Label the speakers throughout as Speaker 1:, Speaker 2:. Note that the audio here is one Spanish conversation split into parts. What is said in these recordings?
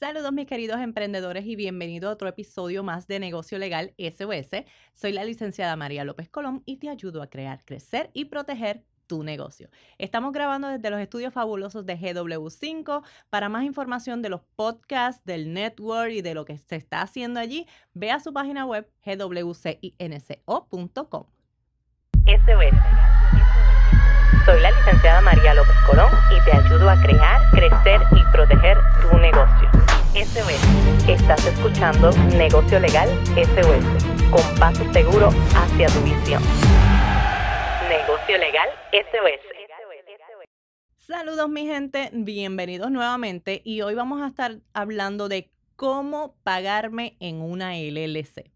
Speaker 1: Saludos mis queridos emprendedores y bienvenido a otro episodio más de Negocio Legal SOS. Soy la licenciada María López Colón y te ayudo a crear, crecer y proteger tu negocio. Estamos grabando desde los estudios fabulosos de GW5. Para más información de los podcasts, del network y de lo que se está haciendo allí, ve a su página web gwcinco.com. SOS. Soy la licenciada María López Colón y te ayudo a crear, crecer y proteger tu negocio. SOS. Estás escuchando Negocio Legal SOS, con paso seguro hacia tu visión. Negocio Legal SOS. Saludos mi gente, bienvenidos nuevamente y hoy vamos a estar hablando de cómo pagarme en una LLC.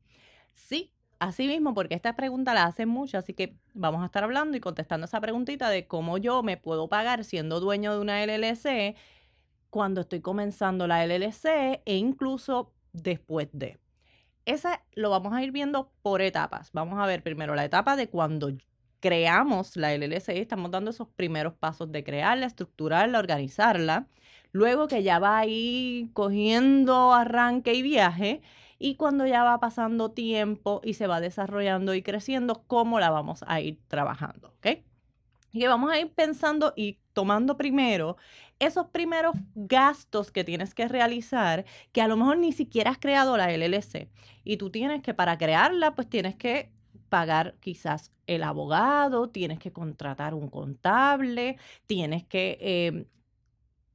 Speaker 1: Sí, así mismo, porque esta pregunta la hacen mucho, así que vamos a estar hablando y contestando esa preguntita de cómo yo me puedo pagar siendo dueño de una LLC cuando estoy comenzando la LLC e incluso después de. Esa lo vamos a ir viendo por etapas. Vamos a ver primero la etapa de cuando creamos la LLC, estamos dando esos primeros pasos de crearla, estructurarla, organizarla. Luego que ya va ahí cogiendo arranque y viaje, y cuando ya va pasando tiempo y se va desarrollando y creciendo, cómo la vamos a ir trabajando, ¿ok? Y que vamos a ir pensando y tomando primero esos primeros gastos que tienes que realizar, que a lo mejor ni siquiera has creado la LLC. Y tú tienes que, para crearla, pues tienes que pagar quizás el abogado, tienes que contratar un contable, tienes que em,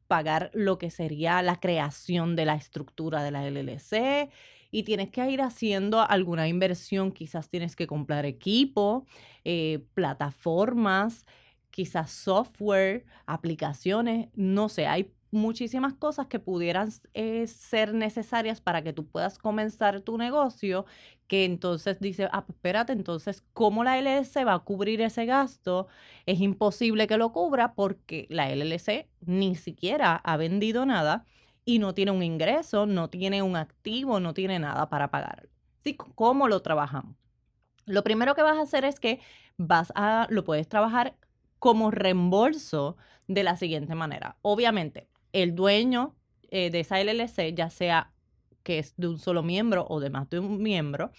Speaker 1: pagar lo que sería la creación de la estructura de la LLC y tienes que ir haciendo alguna inversión, quizás tienes que comprar equipo, eh, plataformas, quizás software, aplicaciones, no sé, hay muchísimas cosas que pudieran eh, ser necesarias para que tú puedas comenzar tu negocio, que entonces dice, ah, pues espérate, entonces, ¿cómo la LLC va a cubrir ese gasto? Es imposible que lo cubra porque la LLC ni siquiera ha vendido nada y no tiene un ingreso, no tiene un activo, no tiene nada para pagar. ¿Sí? ¿Cómo lo trabajamos? Lo primero que vas a hacer es que vas a, lo puedes trabajar como reembolso de la siguiente manera. Obviamente, el dueño eh, de esa LLC, ya sea que es de un solo miembro o de más de un miembro,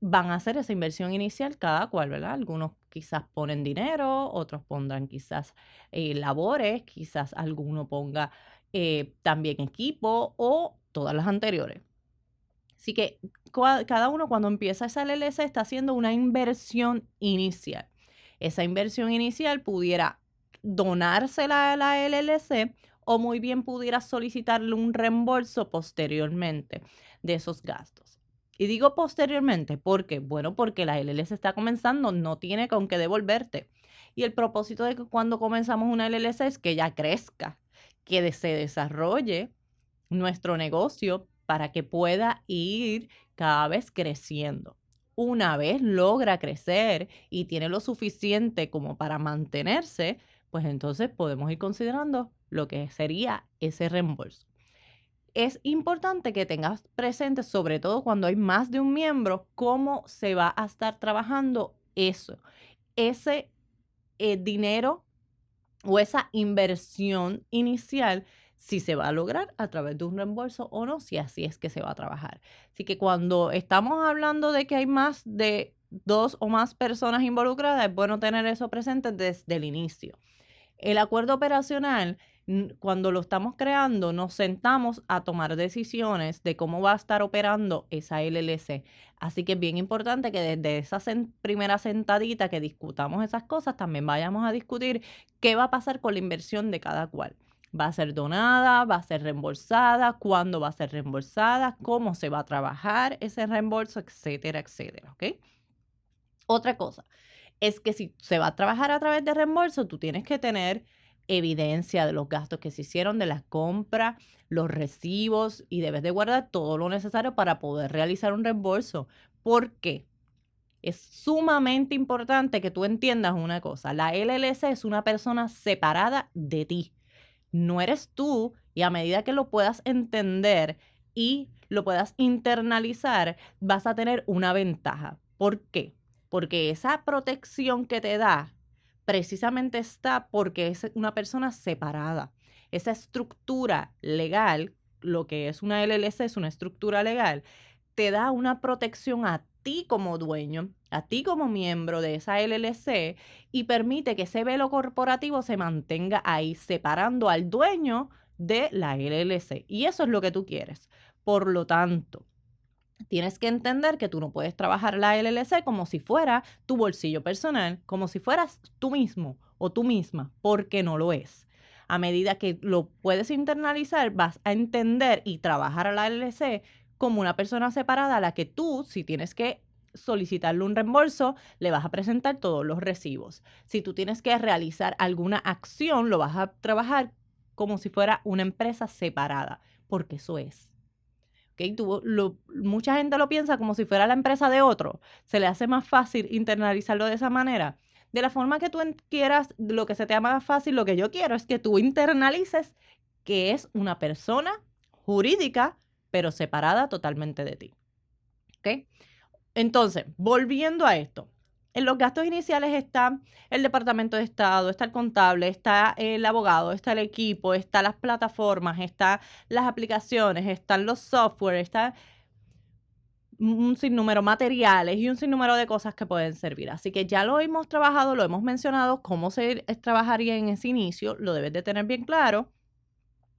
Speaker 1: van a hacer esa inversión inicial cada cual, ¿verdad? Algunos quizás ponen dinero, otros pondrán quizás eh, labores, quizás alguno ponga eh, también equipo o todas las anteriores. Así que cada uno cuando empieza esa LLC está haciendo una inversión inicial. Esa inversión inicial pudiera donársela a la LLC o muy bien pudiera solicitarle un reembolso posteriormente de esos gastos. Y digo posteriormente porque, bueno, porque la LLC está comenzando, no tiene con qué devolverte. Y el propósito de que cuando comenzamos una LLC es que ya crezca, que se desarrolle nuestro negocio para que pueda ir cada vez creciendo. Una vez logra crecer y tiene lo suficiente como para mantenerse, pues entonces podemos ir considerando lo que sería ese reembolso. Es importante que tengas presente, sobre todo cuando hay más de un miembro, cómo se va a estar trabajando eso. Ese eh, dinero o esa inversión inicial, si se va a lograr a través de un reembolso o no, si así es que se va a trabajar. Así que cuando estamos hablando de que hay más de dos o más personas involucradas, es bueno tener eso presente desde el inicio. El acuerdo operacional, cuando lo estamos creando, nos sentamos a tomar decisiones de cómo va a estar operando esa LLC. Así que es bien importante que desde esa primera sentadita que discutamos esas cosas, también vayamos a discutir qué va a pasar con la inversión de cada cual. ¿Va a ser donada? ¿Va a ser reembolsada? ¿Cuándo va a ser reembolsada? ¿Cómo se va a trabajar ese reembolso? Etcétera, etcétera. ¿Ok? Otra cosa, es que si se va a trabajar a través de reembolso, tú tienes que tener evidencia de los gastos que se hicieron, de las compras, los recibos y debes de guardar todo lo necesario para poder realizar un reembolso. ¿Por qué? Es sumamente importante que tú entiendas una cosa. La LLC es una persona separada de ti. No eres tú y a medida que lo puedas entender y lo puedas internalizar, vas a tener una ventaja. ¿Por qué? porque esa protección que te da precisamente está porque es una persona separada. Esa estructura legal
Speaker 2: lo que es una LLC, es una estructura legal, te da una protección a ti como dueño, a ti como miembro de esa LLC y permite que ese velo corporativo se mantenga ahí separando al dueño de la LLC. Y eso es lo que tú quieres. Por lo tanto, tienes que entender que tú no puedes trabajar la LLC como si fuera tu bolsillo personal, como si fueras tú mismo o tú misma, porque no lo es. A medida que lo puedes internalizar, vas a entender y trabajar a la LLC como una persona separada a la que tú, si tienes que solicitarle un reembolso, le vas a presentar todos los recibos. Si tú tienes que realizar alguna acción, lo vas a trabajar como si fuera una empresa separada, porque eso es. ¿Okay? mucha gente lo piensa como si fuera la empresa de otro. Se le hace más fácil internalizarlo de esa manera. De la forma que tú quieras, lo que se te haga más fácil, lo que yo quiero es que tú internalices que es una persona jurídica, pero separada totalmente de ti. ¿Ok? Entonces, volviendo a esto, en los gastos iniciales está el departamento de Estado, está el contable, está el abogado, está el equipo, están las plataformas, están las aplicaciones, están los software, está un sinnúmero de materiales y un sinnúmero de cosas que pueden servir. Así que ya lo hemos trabajado, lo hemos mencionado, cómo se trabajaría en ese inicio, lo debes de tener bien claro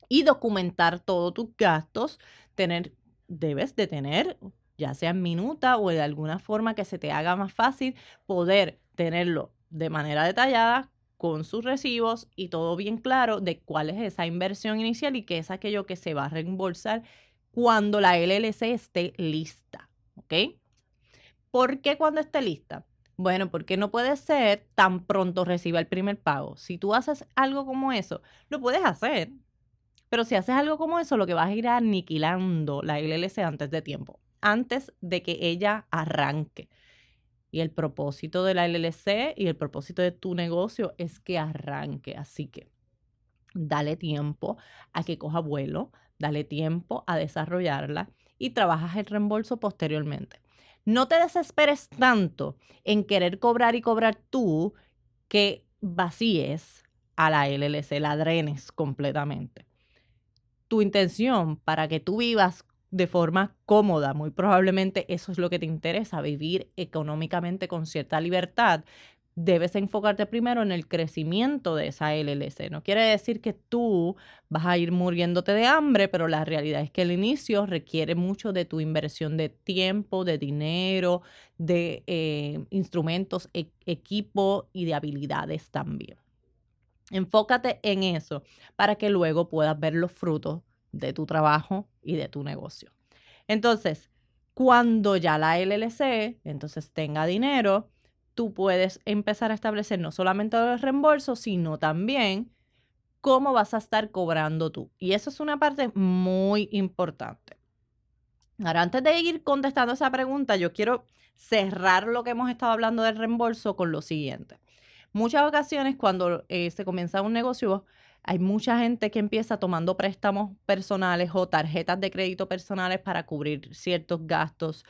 Speaker 2: y documentar todos tus gastos, tener, debes de tener ya sea en minuta o de alguna forma que se te haga más fácil poder tenerlo de manera detallada con sus recibos y todo bien claro de cuál es esa inversión inicial y qué es aquello que se va a reembolsar cuando la LLC esté lista. ¿Ok? ¿Por qué cuando esté lista? Bueno, porque no puede ser tan pronto reciba el primer pago. Si tú haces algo como eso, lo puedes hacer. Pero si haces algo como eso, lo que vas a ir aniquilando la LLC antes de tiempo antes de que ella arranque. Y el propósito de la LLC y el propósito de tu negocio es que arranque. Así que dale tiempo a que coja vuelo, dale tiempo a desarrollarla y trabajas el reembolso posteriormente. No te desesperes tanto en querer cobrar y cobrar tú que vacíes a la LLC, la drenes completamente. Tu intención para que tú vivas de forma cómoda. Muy probablemente eso es lo que te interesa, vivir económicamente con cierta libertad. Debes enfocarte primero en el crecimiento de esa LLC. No quiere decir que tú vas a ir muriéndote de hambre, pero la realidad es que el inicio requiere mucho de tu inversión de tiempo, de dinero, de eh, instrumentos, e equipo y de habilidades también. Enfócate en eso para que luego puedas ver los frutos de tu trabajo y de tu negocio. Entonces, cuando ya la LLC, entonces tenga dinero, tú puedes empezar a establecer no solamente los reembolsos, sino también cómo vas a estar cobrando tú. Y eso es una parte muy importante. Ahora, antes de ir contestando esa pregunta, yo quiero cerrar lo que hemos estado hablando del reembolso con lo siguiente. Muchas ocasiones cuando eh, se comienza un negocio, hay mucha gente que empieza tomando préstamos personales o tarjetas de crédito personales para cubrir ciertos gastos.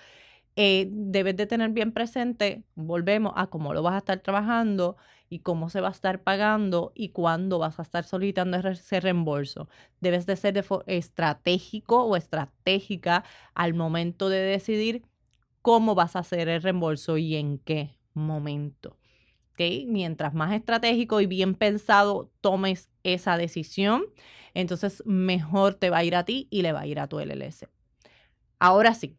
Speaker 2: Eh, debes de tener bien presente, volvemos a cómo lo vas a estar trabajando y cómo se va a estar pagando y cuándo vas a estar solicitando ese reembolso. Debes de ser estratégico o estratégica al momento de decidir cómo vas a hacer el reembolso y en qué momento. Mientras más estratégico y bien pensado tomes esa decisión, entonces mejor te va a ir a ti y le va a ir a tu LLC. Ahora sí,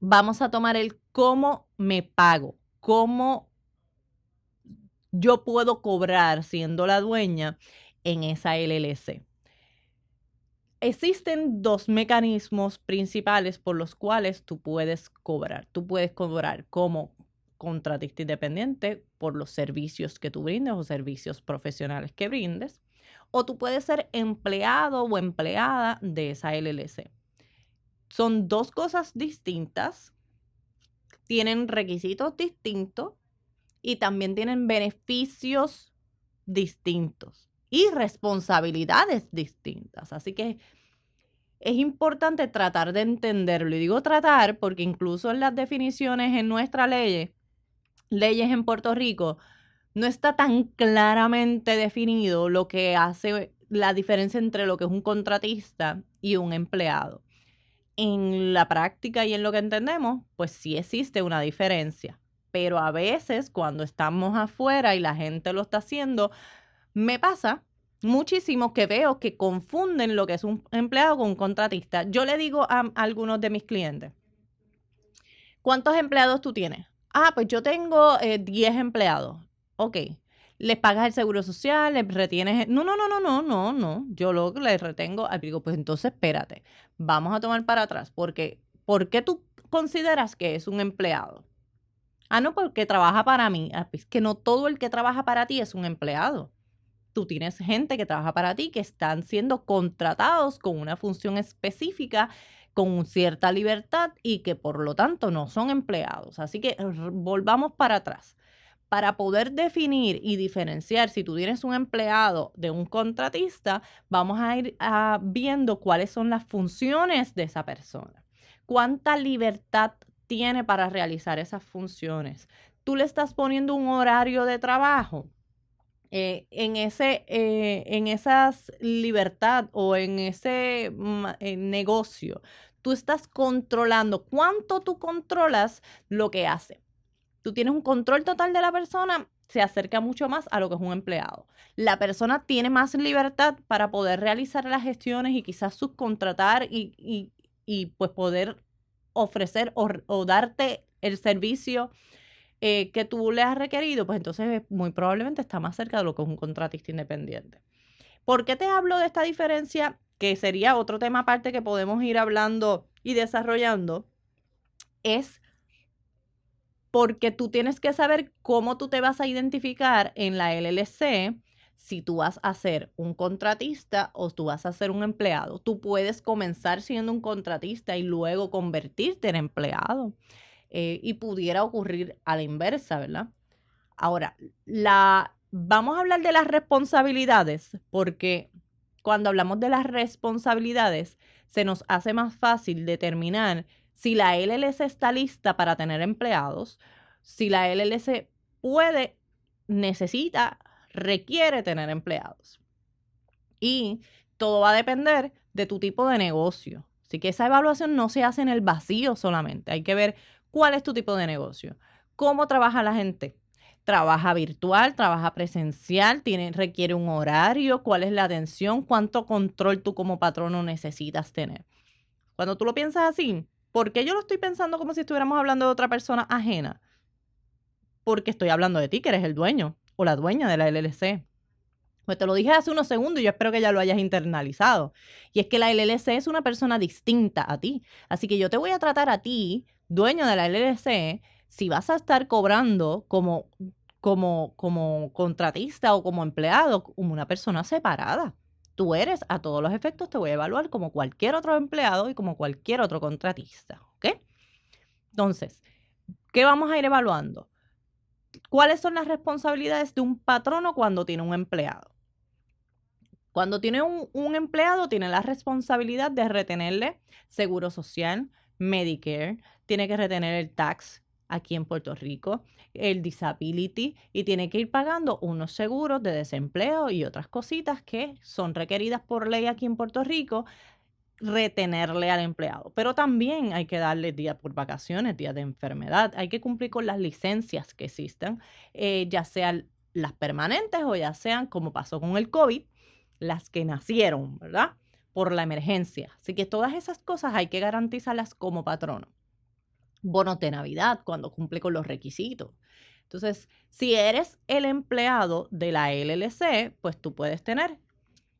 Speaker 2: vamos a tomar el cómo me pago, cómo yo puedo cobrar siendo la dueña en esa LLC. Existen dos mecanismos principales por los cuales tú puedes cobrar. Tú puedes cobrar como contratista independiente por los servicios que tú brindes o servicios profesionales que brindes, o tú puedes ser empleado o empleada de esa LLC. Son dos cosas distintas, tienen requisitos distintos y también tienen beneficios distintos y responsabilidades distintas. Así que es importante tratar de entenderlo. Y digo tratar porque incluso en las definiciones en nuestra ley leyes en Puerto Rico, no está tan claramente definido lo que hace la diferencia entre lo que es un contratista y un empleado. En la práctica y en lo que entendemos, pues sí existe una diferencia, pero a veces cuando estamos afuera y la gente lo está haciendo, me pasa muchísimo que veo que confunden lo que es un empleado con un contratista. Yo le digo a, algunos de mis clientes, ¿cuántos empleados tú tienes? Ah, pues yo tengo 10 eh, empleados. Ok. Les pagas el seguro social, les retienes. No, no, no, no, no, no, no. Yo lo les retengo. Digo, pues entonces espérate. Vamos a tomar para atrás. Porque, ¿por qué tú consideras que es un empleado? Ah, no, porque trabaja para mí. Ah, es que no todo el que trabaja para ti es un empleado tú tienes gente que trabaja para ti que están siendo contratados con una función específica, con cierta libertad y que por lo tanto no son empleados. Así que volvamos para atrás. Para poder definir y diferenciar si tú tienes un empleado de un contratista, vamos a ir viendo cuáles son las funciones de esa persona. ¿Cuánta libertad tiene para realizar esas funciones? ¿Tú le estás poniendo un horario de trabajo? Eh, en ese, eh, en esas libertad o en ese eh, negocio, tú estás controlando cuánto tú controlas lo que hace. Tú tienes un control total de la persona, se acerca mucho más a lo que es un empleado. La persona tiene más libertad para poder realizar las gestiones y quizás subcontratar y, y, y pues poder ofrecer o, o darte el servicio eh, que tú le has requerido, pues entonces muy probablemente está más cerca de lo que es un contratista independiente. ¿Por qué te hablo de esta diferencia? Que sería otro tema aparte que podemos ir hablando y desarrollando. Es porque tú tienes que saber cómo tú te vas a identificar en la LLC si tú vas a ser un contratista o tú vas a ser un empleado. Tú puedes comenzar siendo un contratista y luego convertirte en empleado. Eh, y pudiera ocurrir a la inversa, ¿verdad? Ahora, la, vamos a hablar de las responsabilidades, porque cuando hablamos de las responsabilidades, se nos hace más fácil determinar si la LLC está lista para tener empleados, si la LLC puede, necesita, requiere tener empleados. Y todo va a depender de tu tipo de negocio. Así que esa evaluación no se hace en el vacío solamente. Hay que ver ¿Cuál es tu tipo de negocio? ¿Cómo trabaja la gente? ¿Trabaja virtual? ¿Trabaja presencial? ¿Tiene, ¿Requiere un horario? ¿Cuál es la atención? ¿Cuánto control tú como patrono necesitas tener? Cuando tú lo piensas así, ¿por qué yo lo estoy pensando como si estuviéramos hablando de otra persona ajena? Porque estoy hablando de ti, que eres el dueño o la dueña de la LLC. Pues te lo dije hace unos segundos y yo espero que ya lo hayas internalizado. Y es que la LLC es una persona distinta a ti. Así que yo te voy a tratar a ti dueño de la LLC, si vas a estar cobrando como, como, como contratista o como empleado, como una persona separada. Tú eres, a todos los efectos, te voy a evaluar como cualquier otro empleado y como cualquier otro contratista. ¿Ok? Entonces, ¿qué vamos a ir evaluando? ¿Cuáles son las responsabilidades de un patrono cuando tiene un empleado? Cuando tiene un, un, empleado, tiene la responsabilidad de retenerle seguro social, Medicare, tiene que retener el tax aquí en Puerto Rico, el disability y tiene que ir pagando unos seguros de desempleo y otras cositas que son requeridas por ley aquí en Puerto Rico retenerle al empleado. Pero también hay que darle días por vacaciones, días de enfermedad. Hay que cumplir con las licencias que existen, eh, ya sean las permanentes o ya sean, como pasó con el COVID, las que nacieron, ¿verdad? Por la emergencia. Así que todas esas cosas hay que garantizarlas como patrono bonos de Navidad cuando cumple con los requisitos. Entonces, si eres el empleado de la LLC, pues tú puedes tener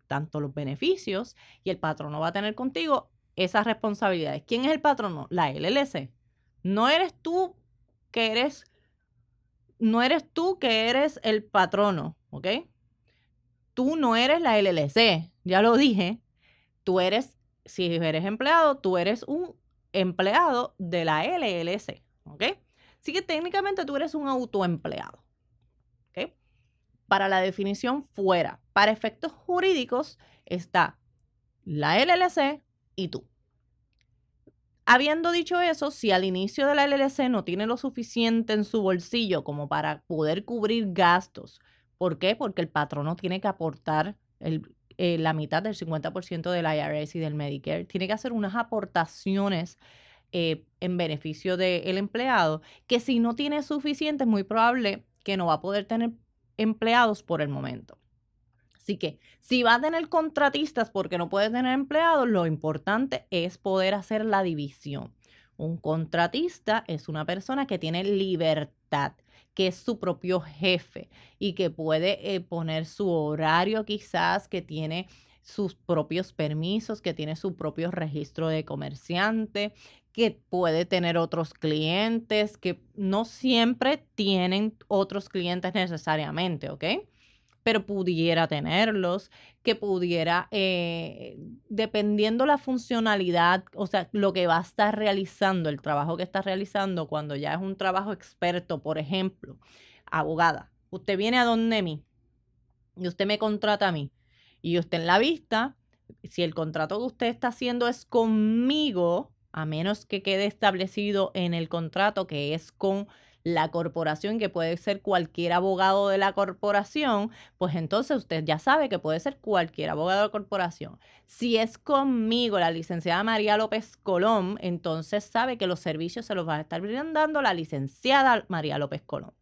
Speaker 2: tanto los beneficios y el patrono va a tener contigo esas responsabilidades. ¿Quién es el patrono? La LLC. No eres tú que eres, no eres tú que eres el patrono, ¿ok? Tú no eres la LLC, ya lo dije. Tú eres, si eres empleado, tú eres un empleado de la LLC, ¿ok? Así que técnicamente tú eres un autoempleado, ¿ok? Para la definición fuera, para efectos jurídicos está la LLC y tú. Habiendo dicho eso, si al inicio de la LLC no tiene lo suficiente en su bolsillo como para poder cubrir gastos, ¿por qué? Porque el patrono tiene que aportar el, eh, la mitad del 50% del IRS y del Medicare. Tiene que hacer unas aportaciones eh, en beneficio del empleado, que si no tiene suficiente es muy probable que no va a poder tener empleados por el momento. Así que si va a tener contratistas porque no puede tener empleados, lo importante es poder hacer la división. Un contratista es una persona que tiene libertad, que es su propio jefe y que puede eh, poner su horario quizás, que tiene sus propios permisos, que tiene su propio registro de comerciante, que puede tener otros clientes, que no siempre tienen otros clientes necesariamente, ¿ok? Pero pudiera tenerlos, que pudiera, eh, dependiendo la funcionalidad, o sea, lo que va a estar realizando, el trabajo que está realizando, cuando ya es un trabajo experto, por ejemplo, abogada, usted viene a donde mí y usted me contrata a mí y usted en la vista, si el contrato que usted está haciendo es conmigo, a menos que quede establecido en el contrato que es con la corporación, que puede ser cualquier abogado de la corporación, pues entonces usted ya sabe que puede ser cualquier abogado de la corporación. Si es conmigo, la licenciada María López Colón, entonces sabe que los servicios se los va a estar brindando la licenciada María López Colón.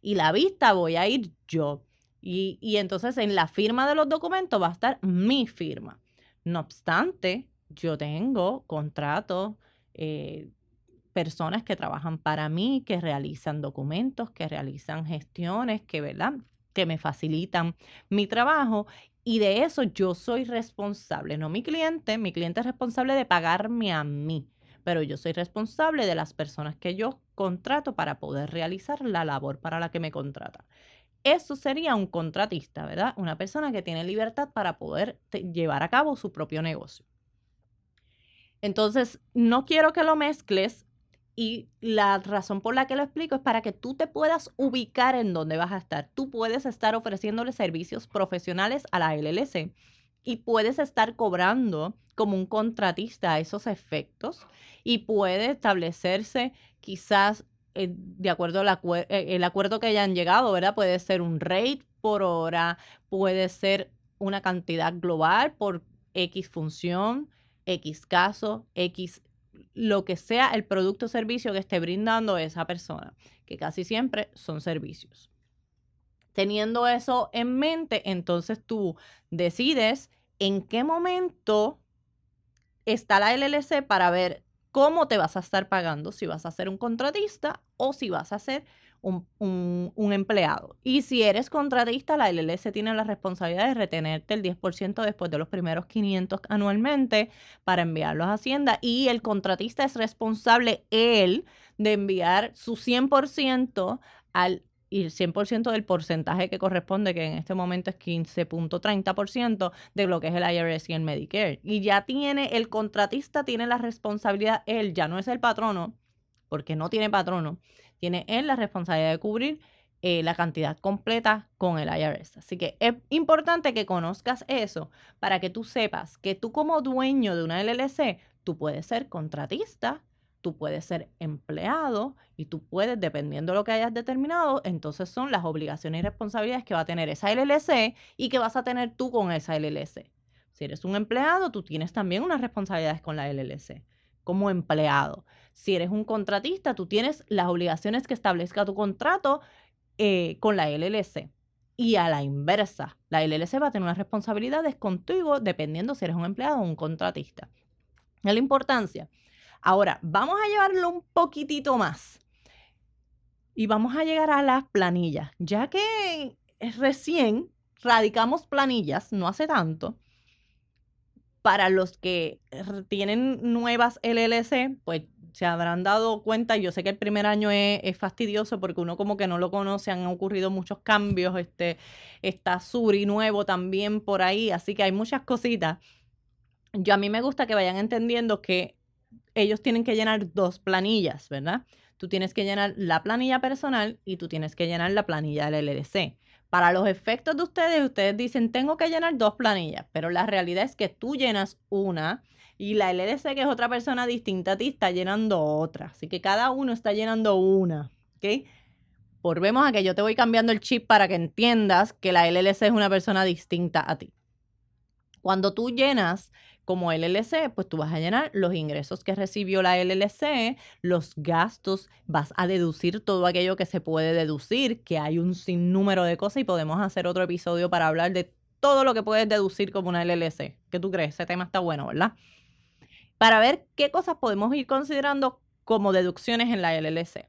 Speaker 2: Y la vista voy a ir yo. Y, y entonces en la firma de los documentos va a estar mi firma. No obstante, yo tengo contratos eh, personas que trabajan para mí, que realizan documentos, que realizan gestiones, que, ¿verdad? que me facilitan mi trabajo y de eso yo soy responsable, no mi cliente, mi cliente es responsable de pagarme a mí, pero yo soy responsable de las personas que yo contrato para poder realizar la labor para la que me contrata. Eso sería un contratista, ¿verdad? Una persona que tiene libertad para poder llevar a cabo su propio negocio. Entonces, no quiero que lo mezcles y la razón por la que lo explico es para que tú te puedas ubicar en dónde vas a estar. Tú puedes estar ofreciéndole servicios profesionales a la LLC y puedes estar cobrando como un contratista a esos efectos y puede establecerse quizás eh, de acuerdo al eh, el acuerdo que hayan llegado, ¿verdad? Puede ser un rate por hora, puede ser una cantidad global por X función, X caso, X lo que sea el producto o servicio que esté brindando esa persona, que casi siempre son servicios. Teniendo eso en mente, entonces tú decides en qué momento está la LLC para ver cómo te vas a estar pagando, si vas a ser un contratista o si vas a ser un, empleado. Y si eres contratista, la LLC tiene la responsabilidad de retenerte el 10% después de los primeros 500 anualmente para enviarlos a Hacienda. Y el contratista es responsable él de enviar su 100% al y el 100% del porcentaje que corresponde, que en este momento es 15.30% de lo que es el IRS y el Medicare. Y ya tiene, el contratista tiene la responsabilidad, él ya no es el patrono, porque no tiene patrono, tiene él la responsabilidad de cubrir eh, la cantidad completa con el IRS. Así que es importante que conozcas eso para que tú sepas que tú como dueño de una LLC, tú puedes ser contratista, tú puedes ser empleado y tú puedes, dependiendo de lo que hayas determinado, entonces son las obligaciones y responsabilidades que va a tener esa LLC y que vas a tener tú con esa LLC. Si eres un empleado, tú tienes también unas responsabilidades con la LLC como empleado. Si eres un contratista, tú tienes las obligaciones que establezca tu contrato eh, con la LLC. Y a la inversa, la LLC va a tener unas responsabilidades contigo dependiendo si eres un empleado o un contratista. Es la importancia. Ahora, vamos a llevarlo un poquitito más. Y vamos a llegar a las planillas. Ya que recién radicamos planillas, no hace tanto, para los que tienen nuevas LLC, pues se habrán dado cuenta, yo sé que el primer año es, fastidioso porque uno como que no lo conoce, han ocurrido muchos cambios, este, está Suri nuevo también por ahí, así que hay muchas cositas. Yo a mí me gusta que vayan entendiendo que ellos tienen que llenar dos planillas, ¿verdad? Tú tienes que llenar la planilla personal y tú tienes que llenar la planilla del LLC. Para los efectos de ustedes, ustedes dicen, tengo que llenar dos planillas, pero la realidad es que tú llenas una y la LLC, que es otra persona distinta a ti, está llenando otra. Así que cada uno está llenando una, ¿ok? Volvemos a que yo te voy cambiando el chip para que entiendas que la LLC es una persona distinta a ti. Cuando tú llenas como LLC, pues tú vas a llenar los ingresos que recibió la LLC, los gastos, vas a deducir todo aquello que se puede deducir, que hay un sinnúmero de cosas y podemos hacer otro episodio para hablar de todo lo que puedes deducir como una LLC. ¿Qué tú crees? Ese tema está bueno, ¿verdad? Para ver qué cosas podemos ir considerando como deducciones en la LLC.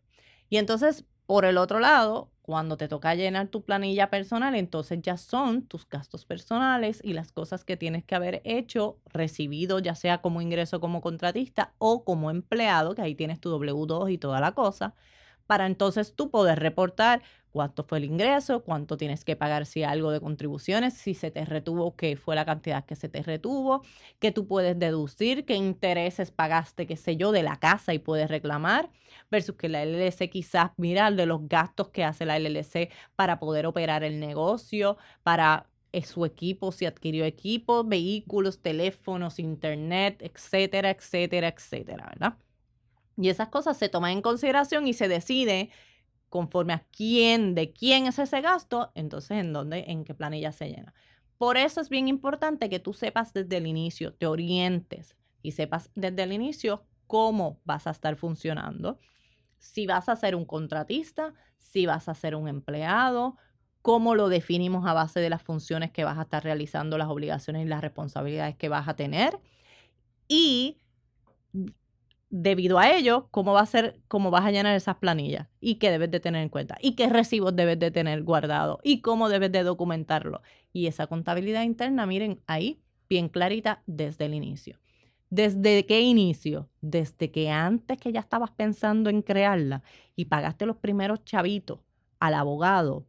Speaker 2: Y entonces, por el otro lado, cuando te toca llenar tu planilla personal, entonces ya son tus gastos personales y las cosas que tienes que haber hecho, recibido, ya sea como ingreso como contratista o como empleado, que ahí tienes tu W2 y toda la cosa, para entonces tú poder reportar cuánto fue el ingreso, cuánto tienes que pagar si algo de contribuciones, si se te retuvo, qué fue la cantidad que se te retuvo, que tú puedes deducir, qué intereses pagaste, qué sé yo, de la casa y puedes reclamar, versus que la LLC quizás mira de los gastos que hace la LLC para poder operar el negocio, para eh, su equipo, si adquirió equipo, vehículos, teléfonos, internet, etcétera, etcétera, etcétera, ¿verdad? Y esas cosas se toman en consideración y se decide conforme a quién, de quién es ese gasto, entonces en dónde, en qué planilla se llena. Por eso es bien importante que tú sepas desde el inicio, te orientes y sepas desde el inicio cómo vas a estar funcionando. Si vas a ser un contratista, si vas a ser un empleado, cómo lo definimos a base de las funciones que vas a estar realizando, las obligaciones y las responsabilidades que vas a tener. Y debido a ello, cómo va a ser, cómo vas a llenar esas planillas y qué debes de tener en cuenta y qué recibos debes de tener guardado y cómo debes de documentarlo. Y esa contabilidad interna, miren, ahí bien clarita desde el inicio. ¿Desde qué inicio? Desde que antes que ya estabas pensando en crearla y pagaste los primeros chavitos al abogado,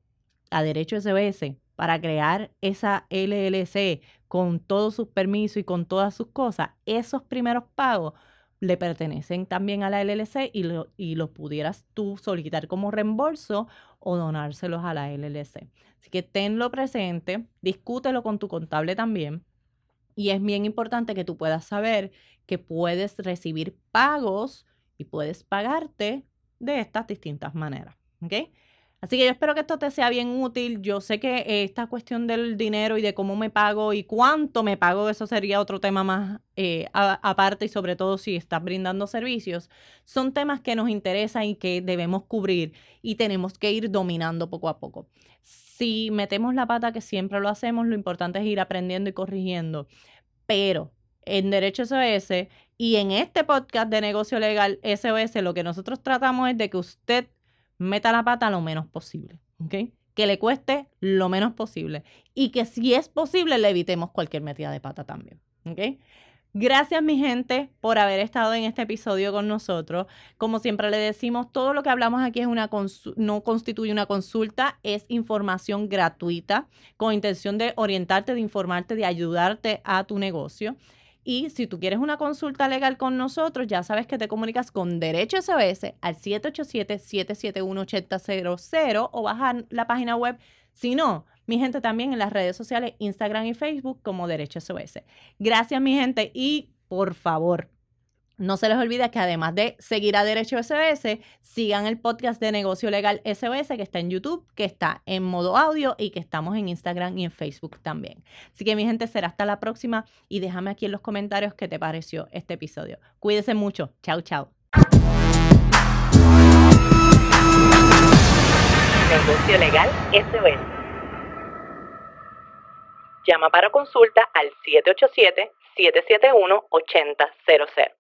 Speaker 2: a Derecho SBS, para crear esa LLC con todos sus permisos y con todas sus cosas, esos primeros pagos le pertenecen también a la LLC y, lo, y los pudieras tú solicitar como reembolso o donárselos a la LLC. Así que tenlo presente, discútelo con tu contable también. Y es bien importante que tú puedas saber que puedes recibir pagos y puedes pagarte de estas distintas maneras. ¿ok? Así que yo espero que esto te sea bien útil. Yo sé que esta cuestión del dinero y de cómo me pago y cuánto me pago, eso sería otro tema más eh, aparte y sobre todo si estás brindando servicios, son temas que nos interesan y que debemos cubrir y tenemos que ir dominando poco a poco. Si metemos la pata, que siempre lo hacemos, lo importante es ir aprendiendo y corrigiendo. Pero en Derecho SOS y en este podcast de negocio legal SOS, lo que nosotros tratamos es de que usted meta la pata lo menos posible, ¿ok? Que le cueste lo menos posible y que si es posible le evitemos cualquier metida de pata también, ¿ok? Gracias mi gente por haber estado en este episodio con nosotros. Como siempre le decimos, todo lo que hablamos aquí es una no constituye una consulta, es información gratuita con intención de orientarte, de informarte, de ayudarte a tu negocio. Y si tú quieres una consulta legal con nosotros, ya sabes que te comunicas con Derecho SOS al 787-771-8000 o bajar la página web. Si no, mi gente también en las redes sociales, Instagram y Facebook como Derecho SOS. Gracias, mi gente, y por favor, no se les olvide que además de seguir a Derecho SOS, sigan el podcast de Negocio Legal SOS que está en YouTube, que está en modo audio y que estamos en Instagram y en Facebook también. Así que mi gente, será hasta la próxima y déjame aquí en los comentarios qué te pareció este episodio. Cuídense mucho. Chao, chao.
Speaker 1: Negocio Legal SOS. Llama para consulta al 787-771-8000.